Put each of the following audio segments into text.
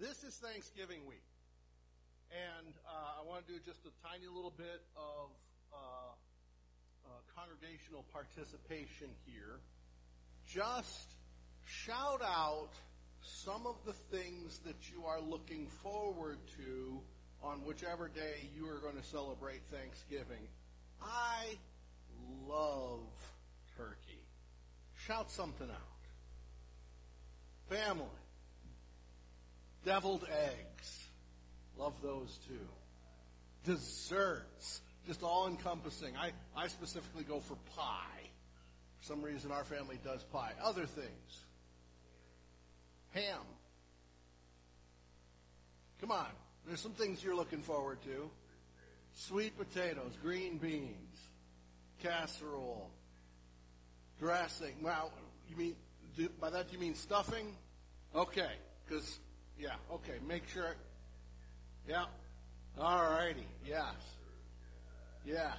This is Thanksgiving week. And uh, I want to do just a tiny little bit of uh, uh, congregational participation here. Just shout out some of the things that you are looking forward to on whichever day you are going to celebrate Thanksgiving. I love turkey. Shout something out. Family. Deviled eggs. Love those too. Desserts. Just all encompassing. I, I specifically go for pie. For some reason our family does pie. Other things. Ham. Come on. There's some things you're looking forward to. Sweet potatoes, green beans, casserole, dressing. Well, you mean do, by that you mean stuffing? Okay, because yeah, okay. Make sure. Yeah. All righty. Yes. Yes.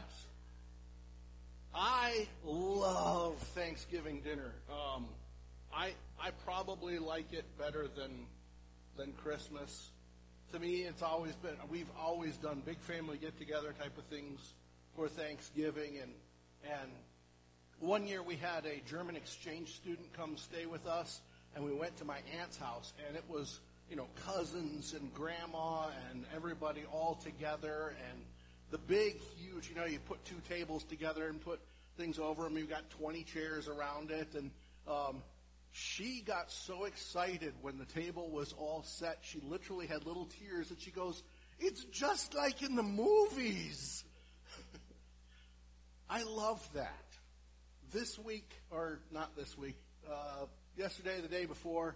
I love Thanksgiving dinner. Um, I I probably like it better than than Christmas. To me, it's always been we've always done big family get together type of things for Thanksgiving, and and one year we had a German exchange student come stay with us, and we went to my aunt's house, and it was you know cousins and grandma and everybody all together, and the big, huge, you know, you put two tables together and put things over them. You've got 20 chairs around it, and um, she got so excited when the table was all set. She literally had little tears, and she goes, "It's just like in the movies." I love that. This week, or not this week, uh, yesterday, the day before,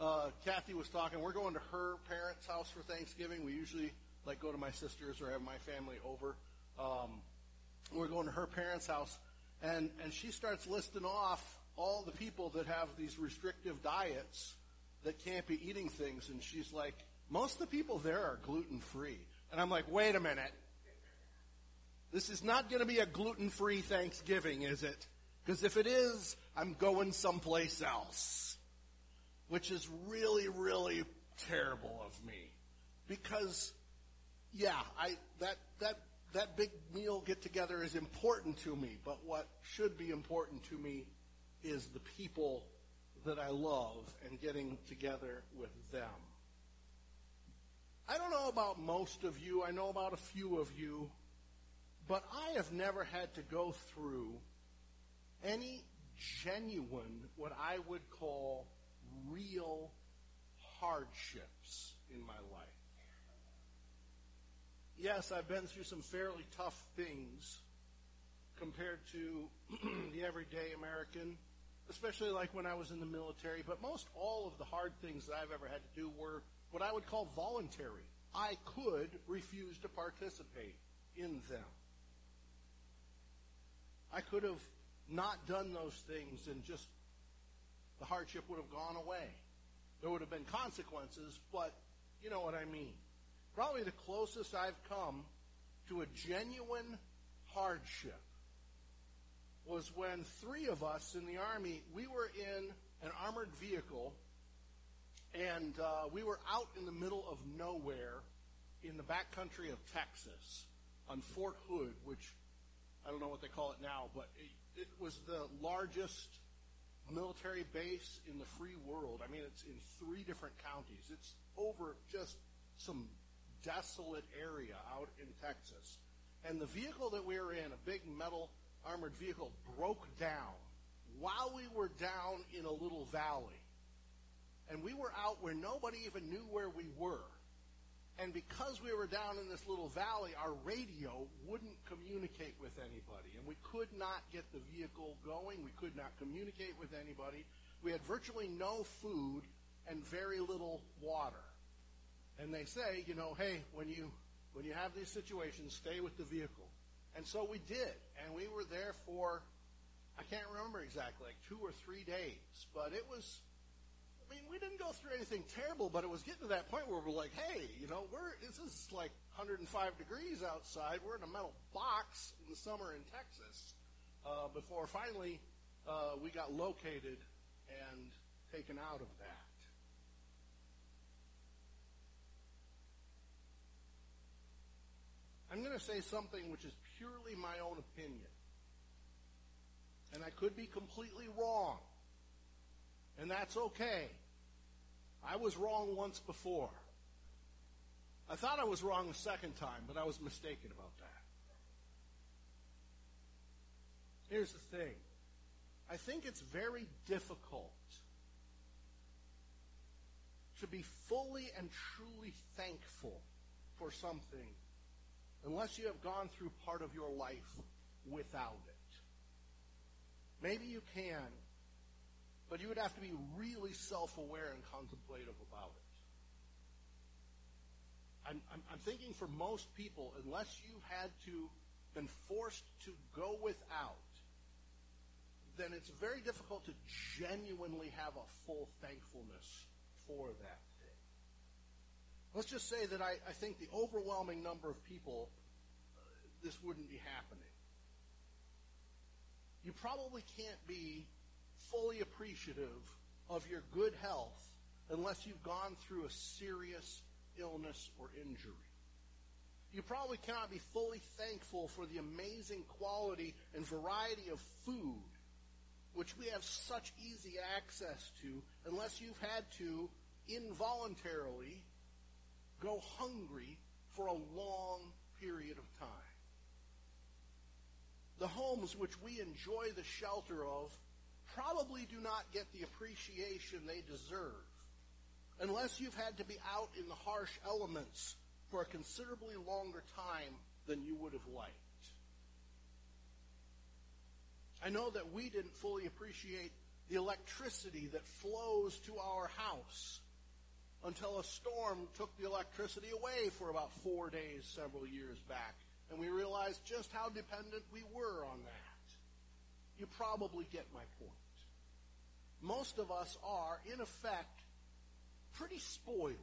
uh, Kathy was talking. We're going to her parents' house for Thanksgiving. We usually like go to my sister's or have my family over. Um, we're going to her parents' house, and and she starts listing off all the people that have these restrictive diets that can't be eating things, and she's like, most of the people there are gluten free, and I'm like, wait a minute. This is not going to be a gluten free Thanksgiving, is it? Because if it is, I'm going someplace else. Which is really, really terrible of me. Because yeah, I that that that big meal get together is important to me, but what should be important to me is the people that I love and getting together with them. I don't know about most of you, I know about a few of you, but I have never had to go through any genuine, what I would call real hardships in my life yes, I've been through some fairly tough things compared to the everyday American, especially like when I was in the military. But most all of the hard things that I've ever had to do were what I would call voluntary. I could refuse to participate in them. I could have not done those things and just the hardship would have gone away. There would have been consequences, but you know what I mean. Probably the closest I've come to a genuine hardship was when three of us in the Army, we were in an armored vehicle and uh, we were out in the middle of nowhere in the backcountry of Texas on Fort Hood, which I don't know what they call it now, but it, it was the largest military base in the free world. I mean, it's in three different counties. It's over just some desolate area out in Texas. And the vehicle that we were in, a big metal armored vehicle, broke down while we were down in a little valley. And we were out where nobody even knew where we were. And because we were down in this little valley, our radio wouldn't communicate with anybody. And we could not get the vehicle going. We could not communicate with anybody. We had virtually no food and very little water. And they say, you know, hey, when you when you have these situations, stay with the vehicle. And so we did, and we were there for I can't remember exactly, like two or three days, but it was. I mean, we didn't go through anything terrible, but it was getting to that point where we're like, hey, you know, we're this is like 105 degrees outside. We're in a metal box in the summer in Texas. Uh, before finally uh, we got located and taken out of that. I'm going to say something which is purely my own opinion. And I could be completely wrong. And that's okay. I was wrong once before. I thought I was wrong the second time, but I was mistaken about that. Here's the thing I think it's very difficult to be fully and truly thankful for something unless you have gone through part of your life without it. Maybe you can, but you would have to be really self aware and contemplative about it. I'm, I'm, I'm, thinking for most people, unless you've had to been forced to go without, then it's very difficult to genuinely have a full thankfulness for that thing. Let's just say that I, I think the overwhelming number of people, uh, this wouldn't be happening. You probably can't be fully appreciative of your good health unless you've gone through a serious illness or injury. You probably cannot be fully thankful for the amazing quality and variety of food which we have such easy access to unless you've had to involuntarily go hungry for a long period of time. The homes which we enjoy the shelter of probably do not get the appreciation they deserve unless you've had to be out in the harsh elements for a considerably longer time than you would have liked. I know that we didn't fully appreciate the electricity that flows to our house until a storm took the electricity away for about four days several years back. And we realized just how dependent we were on that. You probably get my point. Most of us are, in effect, pretty spoiled.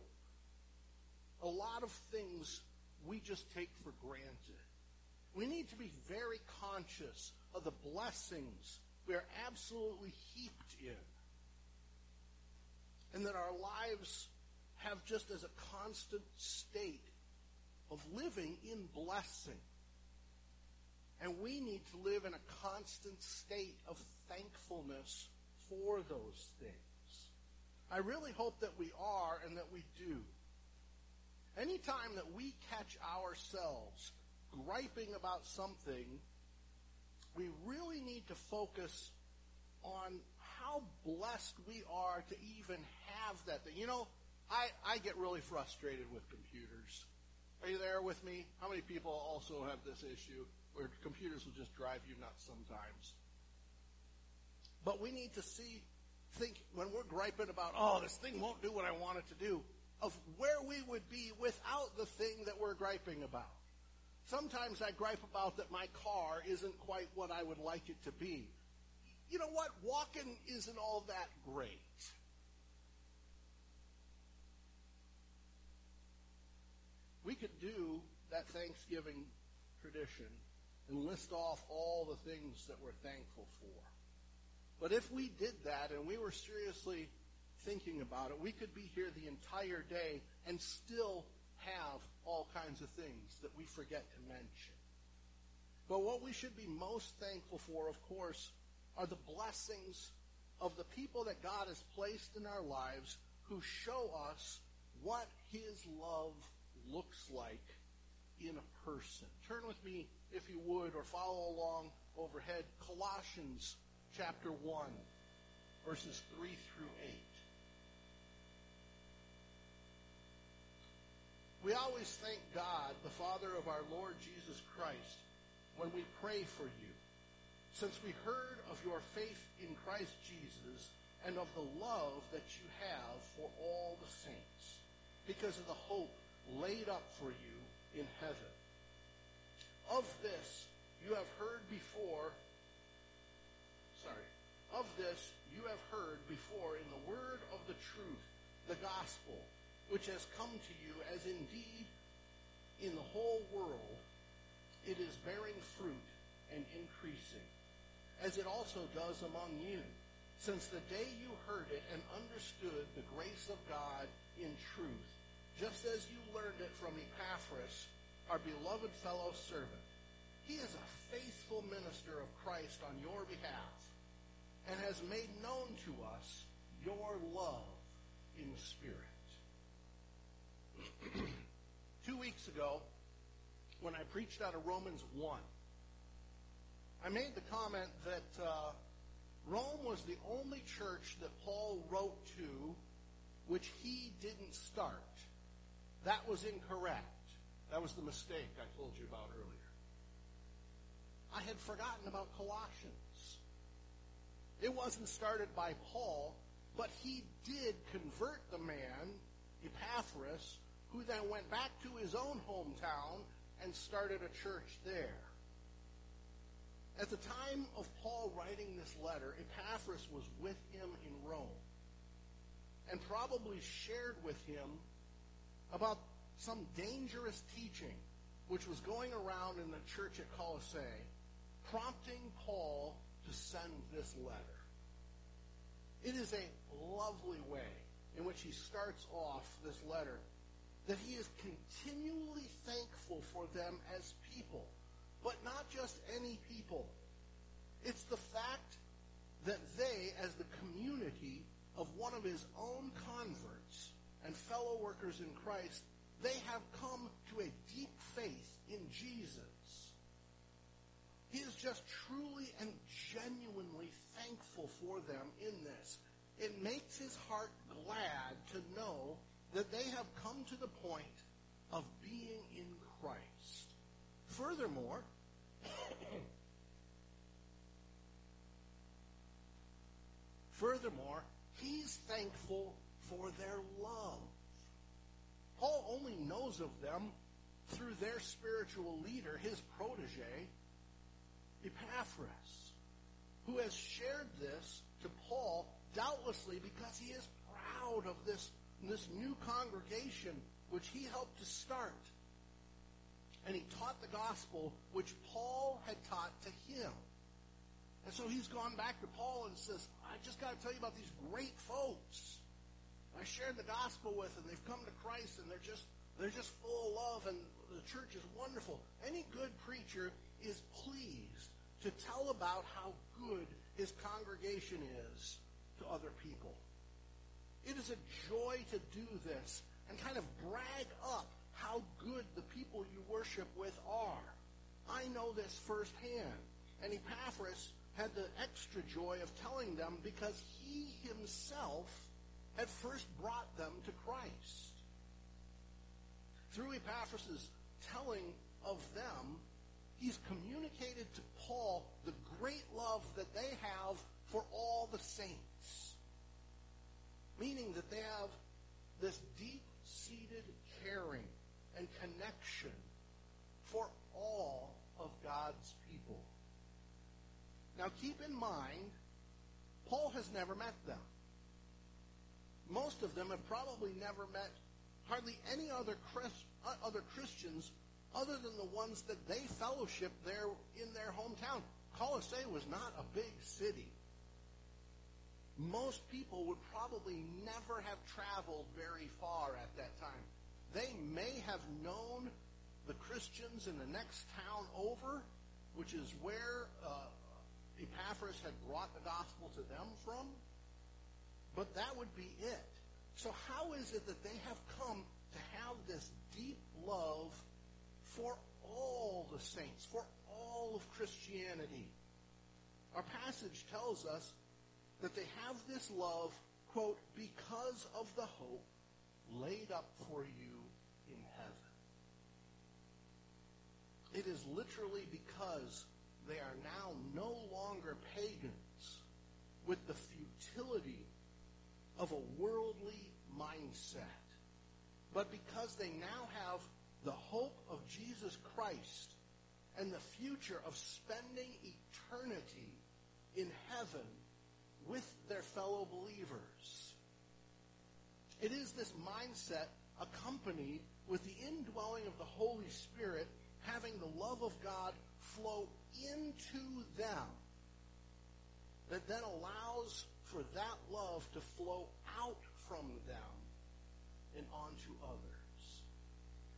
A lot of things we just take for granted. We need to be very conscious of the blessings we are absolutely heaped in. And that our lives have just as a constant state of living in blessing. And we need to live in a constant state of thankfulness for those things. I really hope that we are and that we do. Anytime that we catch ourselves griping about something, we really need to focus on how blessed we are to even have that thing. You know, I, I get really frustrated with computers. Are you there with me? How many people also have this issue where computers will just drive you nuts sometimes? But we need to see, think, when we're griping about, oh, this thing won't do what I want it to do, of where we would be without the thing that we're griping about. Sometimes I gripe about that my car isn't quite what I would like it to be. You know what? Walking isn't all that great. We could do that Thanksgiving tradition and list off all the things that we're thankful for. But if we did that and we were seriously thinking about it, we could be here the entire day and still have all kinds of things that we forget to mention. But what we should be most thankful for, of course, are the blessings of the people that God has placed in our lives who show us what his love looks like in a person. Turn with me, if you would, or follow along overhead. Colossians chapter 1, verses 3 through 8. We always thank God, the Father of our Lord Jesus Christ, when we pray for you, since we heard of your faith in Christ Jesus and of the love that you have for all the saints, because of the hope laid up for you in heaven. Of this you have heard before, of this you have heard before in the word of the truth, the gospel, which has come to you as indeed in the whole world it is bearing fruit and increasing, as it also does among you, since the day you heard it and understood the grace of God in truth, just as you learned it from Epaphras, our beloved fellow servant. He is a faithful minister of Christ on your behalf and has made known to us your love in spirit. Two weeks ago, when I preached out of Romans 1, I made the comment that uh, Rome was the only church that Paul wrote to which he didn't start. That was incorrect. That was the mistake I told you about earlier. I had forgotten about Colossians. It wasn't started by Paul, but he did convert the man, Epaphras, who then went back to his own hometown and started a church there. At the time of Paul writing this letter, Epaphras was with him in Rome and probably shared with him about some dangerous teaching which was going around in the church at Colossae, prompting Paul to send this letter. It is a lovely way in which he starts off this letter that he is continually thankful for them as people, but not just any people. It's the fact that they, as the community of one of his own converts and fellow workers in Christ, they have come to a deep faith in Jesus. He is just truly and genuinely thankful for them in this. It makes his heart glad to know that they have come to the point of being in Christ. Furthermore, furthermore, he's thankful for their love. Paul only knows of them through their spiritual leader, his protege, Epaphras, who has shared this to Paul doubtlessly because he is proud of this this new congregation which he helped to start. And he taught the gospel which Paul had taught to him. And so he's gone back to Paul and says, I just got to tell you about these great folks. I shared the gospel with, and they've come to Christ, and they're just they're just full of love, and the church is wonderful. Any good preacher about how good his congregation is to other people. It is a joy to do this and kind of brag up how good the people you worship with are. I know this firsthand. And Epaphras had the extra joy of telling them because he himself had first brought them to Christ. Through Epaphras' telling of them, he's communicated to Paul the great love that they have for all the saints meaning that they have this deep-seated caring and connection for all of God's people. Now keep in mind, Paul has never met them. Most of them have probably never met hardly any other uh, other Christians other than the ones that they fellowship there in their hometown. Colossae was not a big city most people would probably never have traveled very far at that time. They may have known the Christians in the next town over, which is where uh, Epaphras had brought the gospel to them from, but that would be it. So how is it that they have come to have this deep love for all the saints, for all of Christianity? Our passage tells us that they have this love, quote, because of the hope laid up for you in heaven. It is literally because they are now no longer pagans with the futility of a worldly mindset, but because they now have the hope of Jesus Christ and the future of spending eternity in heaven with their fellow believers. It is this mindset accompanied with the indwelling of the Holy Spirit having the love of God flow into them that then allows for that love to flow out from them and onto others.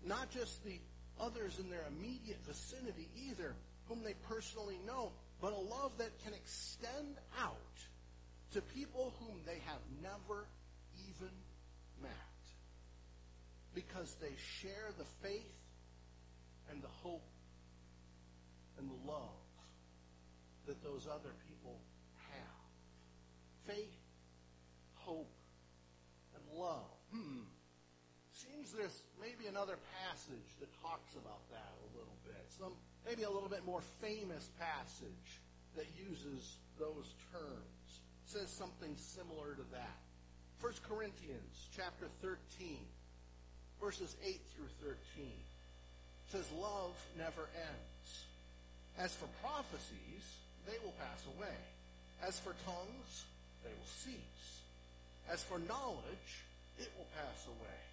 Not just the others in their immediate vicinity either, whom they personally know, but a love that can extend out to people whom they have never even met. Because they share the faith and the hope and the love that those other people have. Faith, hope, and love. Hmm. Seems there's maybe another passage that talks about that a little bit. Some maybe a little bit more famous passage that uses those terms. Says something similar to that. 1 Corinthians chapter 13, verses 8 through 13 says love never ends. As for prophecies, they will pass away. As for tongues, they will cease. As for knowledge, it will pass away.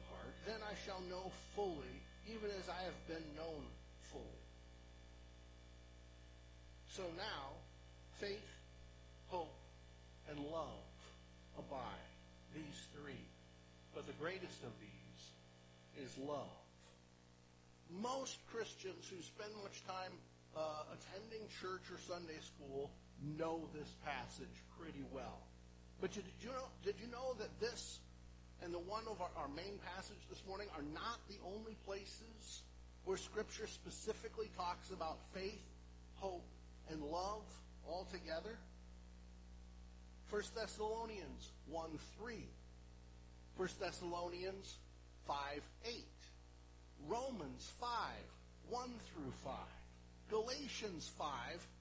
shall know fully, even as I have been known fully. So now, faith, hope, and love abide, these three. But the greatest of these is love. Most Christians who spend much time uh, attending church or Sunday school know this passage pretty well. But did you know, did you know that this and the one of our, our main passage this morning are not the only places where Scripture specifically talks about faith, hope, and love all together? 1 Thessalonians 1 3. 1 Thessalonians 5 8. Romans 5 1 through 5. Galatians 5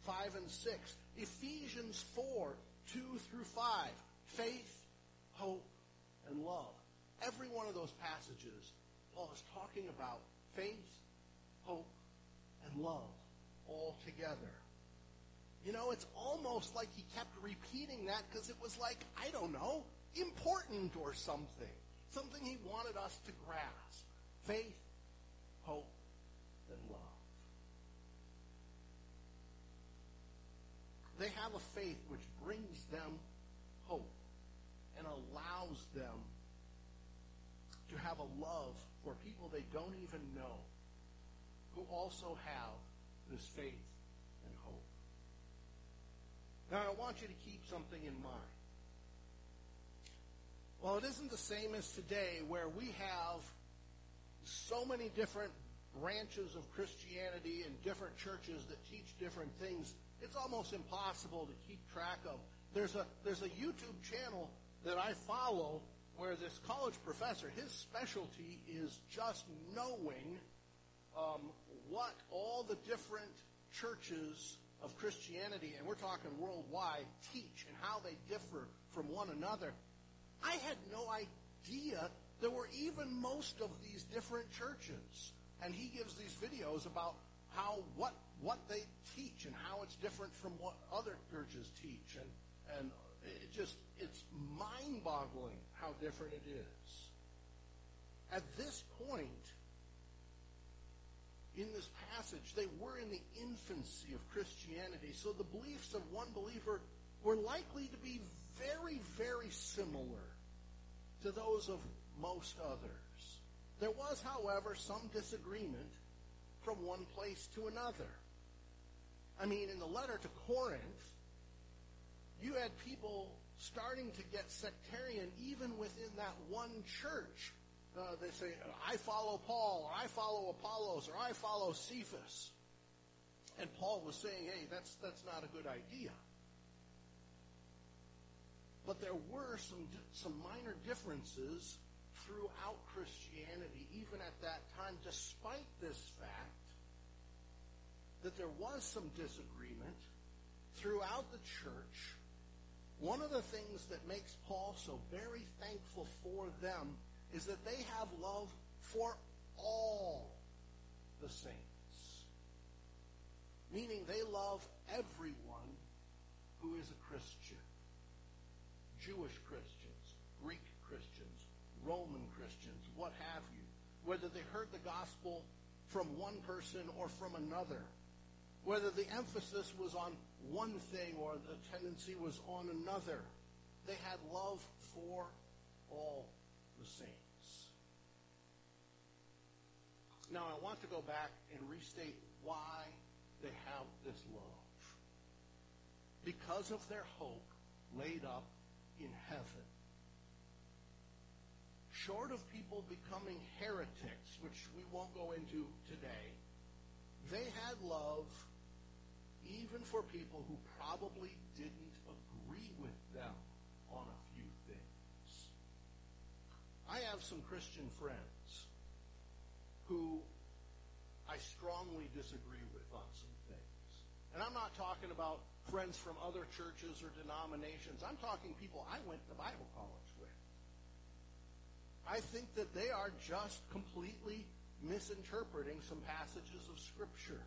5 and 6. Ephesians 4 2 through 5. Faith, hope, and love. Every one of those passages, Paul is talking about faith, hope, and love all together. You know, it's almost like he kept repeating that because it was like, I don't know, important or something. Something he wanted us to grasp. Faith, hope, and love. They have a faith which brings them them to have a love for people they don't even know who also have this faith and hope. Now, I want you to keep something in mind. Well, it isn't the same as today where we have so many different branches of Christianity and different churches that teach different things. It's almost impossible to keep track of. There's a there's a YouTube channel that I follow where this college professor, his specialty is just knowing um, what all the different churches of Christianity, and we're talking worldwide, teach and how they differ from one another. I had no idea there were even most of these different churches. And he gives these videos about how what what they teach and how it's different from what other churches teach. And and it just it's mind-boggling how different it is. At this point in this passage, they were in the infancy of Christianity, so the beliefs of one believer were likely to be very, very similar to those of most others. There was, however, some disagreement from one place to another. I mean, in the letter to Corinth, you had people starting to get sectarian even within that one church. Uh, they say, I follow Paul, or I follow Apollos, or I follow Cephas. And Paul was saying, hey, that's, that's not a good idea. But there were some, some minor differences throughout Christianity, even at that time, despite this fact that there was some disagreement throughout the church one of the things that makes Paul so very thankful for them is that they have love for all the saints. Meaning they love everyone who is a Christian. Jewish Christians, Greek Christians, Roman Christians, what have you. Whether they heard the gospel from one person or from another. Whether the emphasis was on one thing or the tendency was on another. They had love for all the saints. Now, I want to go back and restate why they have this love. Because of their hope laid up in heaven. Short of people becoming heretics, which we won't go into today, they had love even for people who probably didn't agree with them on a few things. I have some Christian friends who I strongly disagree with on some things. And I'm not talking about friends from other churches or denominations. I'm talking people I went to Bible college with. I think that they are just completely misinterpreting some passages of Scripture.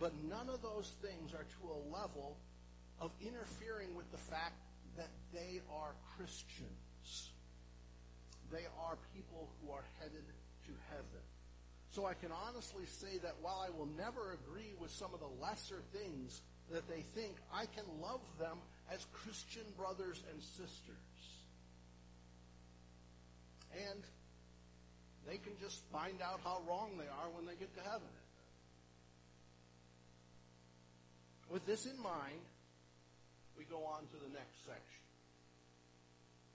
But none of those things are to a level of interfering with the fact that they are Christians. They are people who are headed to heaven. So I can honestly say that while I will never agree with some of the lesser things that they think I can love them as Christian brothers and sisters. And they can just find out how wrong they are when they get to heaven. With this in mind, we go on to the next section.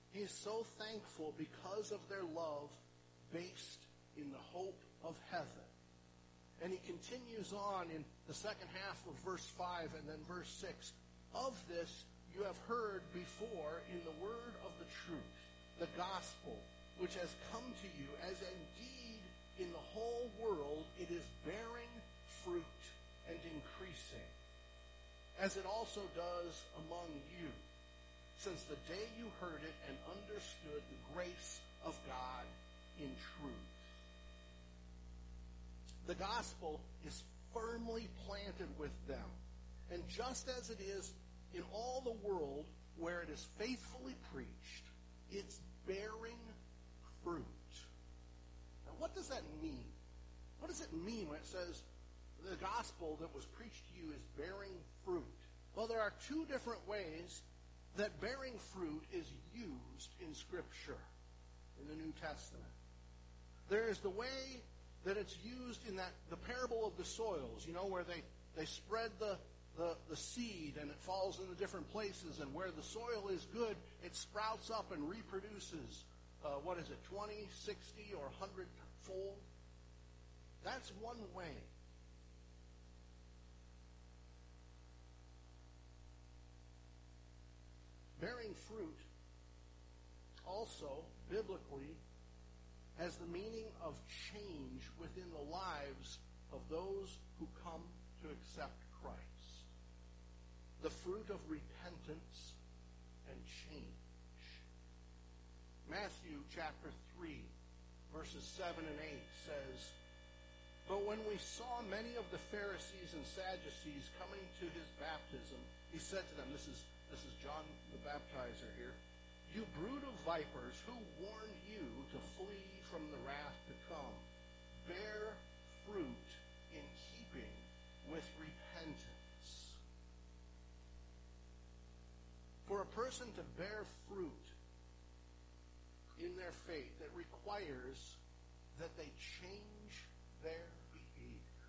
He is so thankful because of their love based in the hope of heaven. And he continues on in the second half of verse 5 and then verse 6. Of this you have heard before in the word of the truth, the gospel, which has come to you, as indeed in the whole world it is bearing fruit and increasing, as it also does among you, since the day you heard it and understood the grace of God in truth. The gospel is firmly planted with them. And just as it is in all the world where it is faithfully preached, it's bearing fruit. Now, what does that mean? What does it mean when it says the gospel that was preached to you is bearing fruit? Well, there are two different ways that bearing fruit is used in Scripture, in the New Testament. There is the way that it's used in that the parable of the soils, you know, where they, they spread the, the, the seed and it falls in the different places, and where the soil is good, it sprouts up and reproduces, uh, what is it, 20, 60, or 100 fold? That's one way. Bearing fruit also, biblically, has the meaning of change within the lives of those who come to accept Christ. The fruit of repentance and change. Matthew chapter 3, verses 7 and 8 says, But when we saw many of the Pharisees and Sadducees coming to his baptism, he said to them, this is, this is John the baptizer here, You brood of vipers, who warned you to flee from the wrath to come. Bear fruit in keeping with repentance. For a person to bear fruit in their faith, it requires that they change their behavior.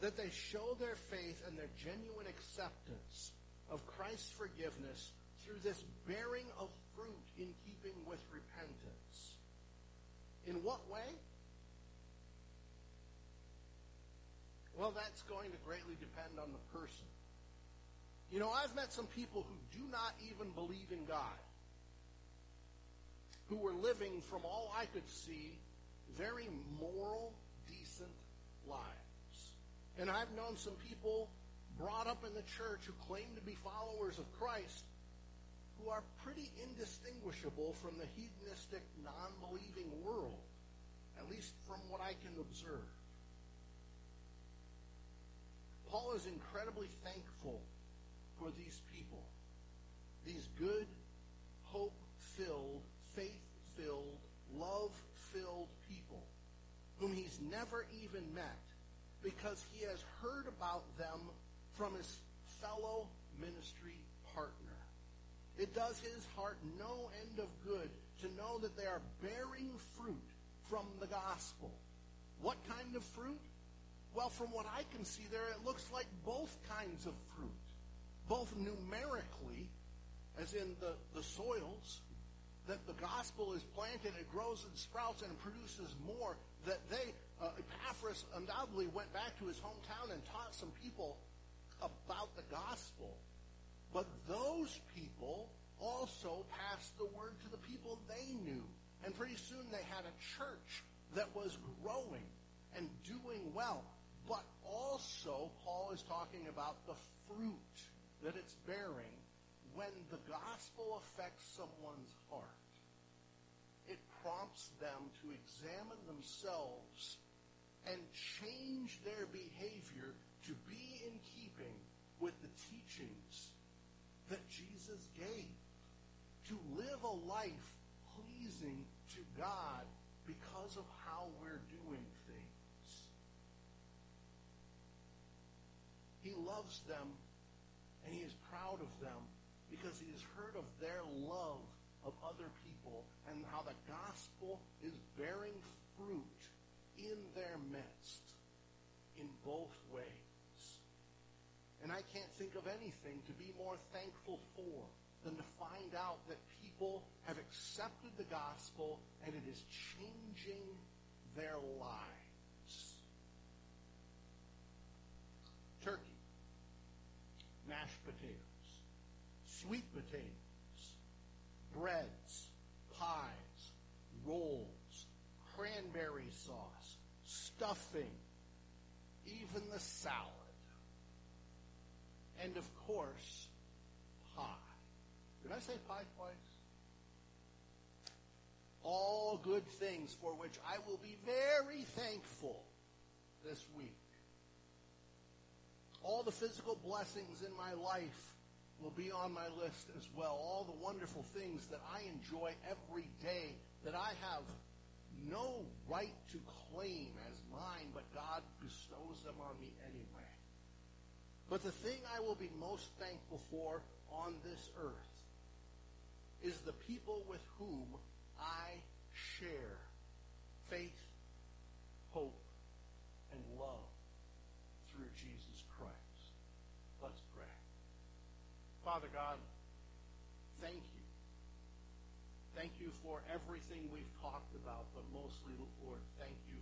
That they show their faith and their genuine acceptance of Christ's forgiveness through this bearing of fruit in keeping with repentance. In what way? Well, that's going to greatly depend on the person. You know, I've met some people who do not even believe in God, who were living, from all I could see, very moral, decent lives. And I've known some people brought up in the church who claim to be followers of Christ who are pretty indistinguishable from the hedonistic, non-believing world, at least from what I can observe. Paul is incredibly thankful for these people, these good, hope filled, faith filled, love filled people whom he's never even met because he has heard about them from his fellow ministry partner. It does his heart no end of good to know that they are bearing fruit from the gospel. What kind of fruit? Well, from what I can see there, it looks like both kinds of fruit. Both numerically, as in the, the soils, that the gospel is planted, it grows and sprouts and produces more, that they, uh, Epaphras undoubtedly went back to his hometown and taught some people about the gospel. But those people also passed the word to the people they knew. And pretty soon they had a church that was growing and doing well. But also, Paul is talking about the fruit that it's bearing when the gospel affects someone's heart, it prompts them to examine themselves and change their behavior to be in keeping with the teachings that Jesus gave. To live a life pleasing to God because of how we're doing things. He loves them and he is proud of them because he has heard of their love of other people and how the gospel is bearing fruit in their midst in both. And I can't think of anything to be more thankful for than to find out that people have accepted the gospel and it is changing their lives. Turkey, mashed potatoes. Sweet potatoes, breads, pies, rolls, cranberry sauce, stuffing, even the salad. And of course, pie. Did I say pie twice? All good things for which I will be very thankful this week. All the physical blessings in my life will be on my list as well. All the wonderful things that I enjoy every day that I have no right to claim as mine, but God bestows them on me anyway. But the thing I will be most thankful for on this earth is the people with whom I share faith, hope, and love through Jesus Christ. Let's pray. Father God, thank you. Thank you for everything we've talked about, but mostly, Lord, thank you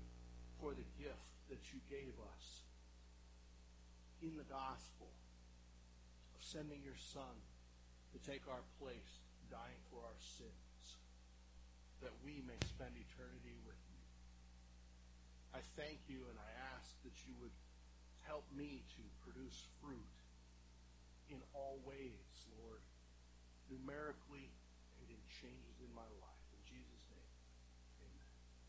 for the gift that you gave us in the gospel of sending your Son to take our place, dying for our sins, that we may spend eternity with you. I thank you and I ask that you would help me to produce fruit in all ways, Lord, numerically and in changes in my life.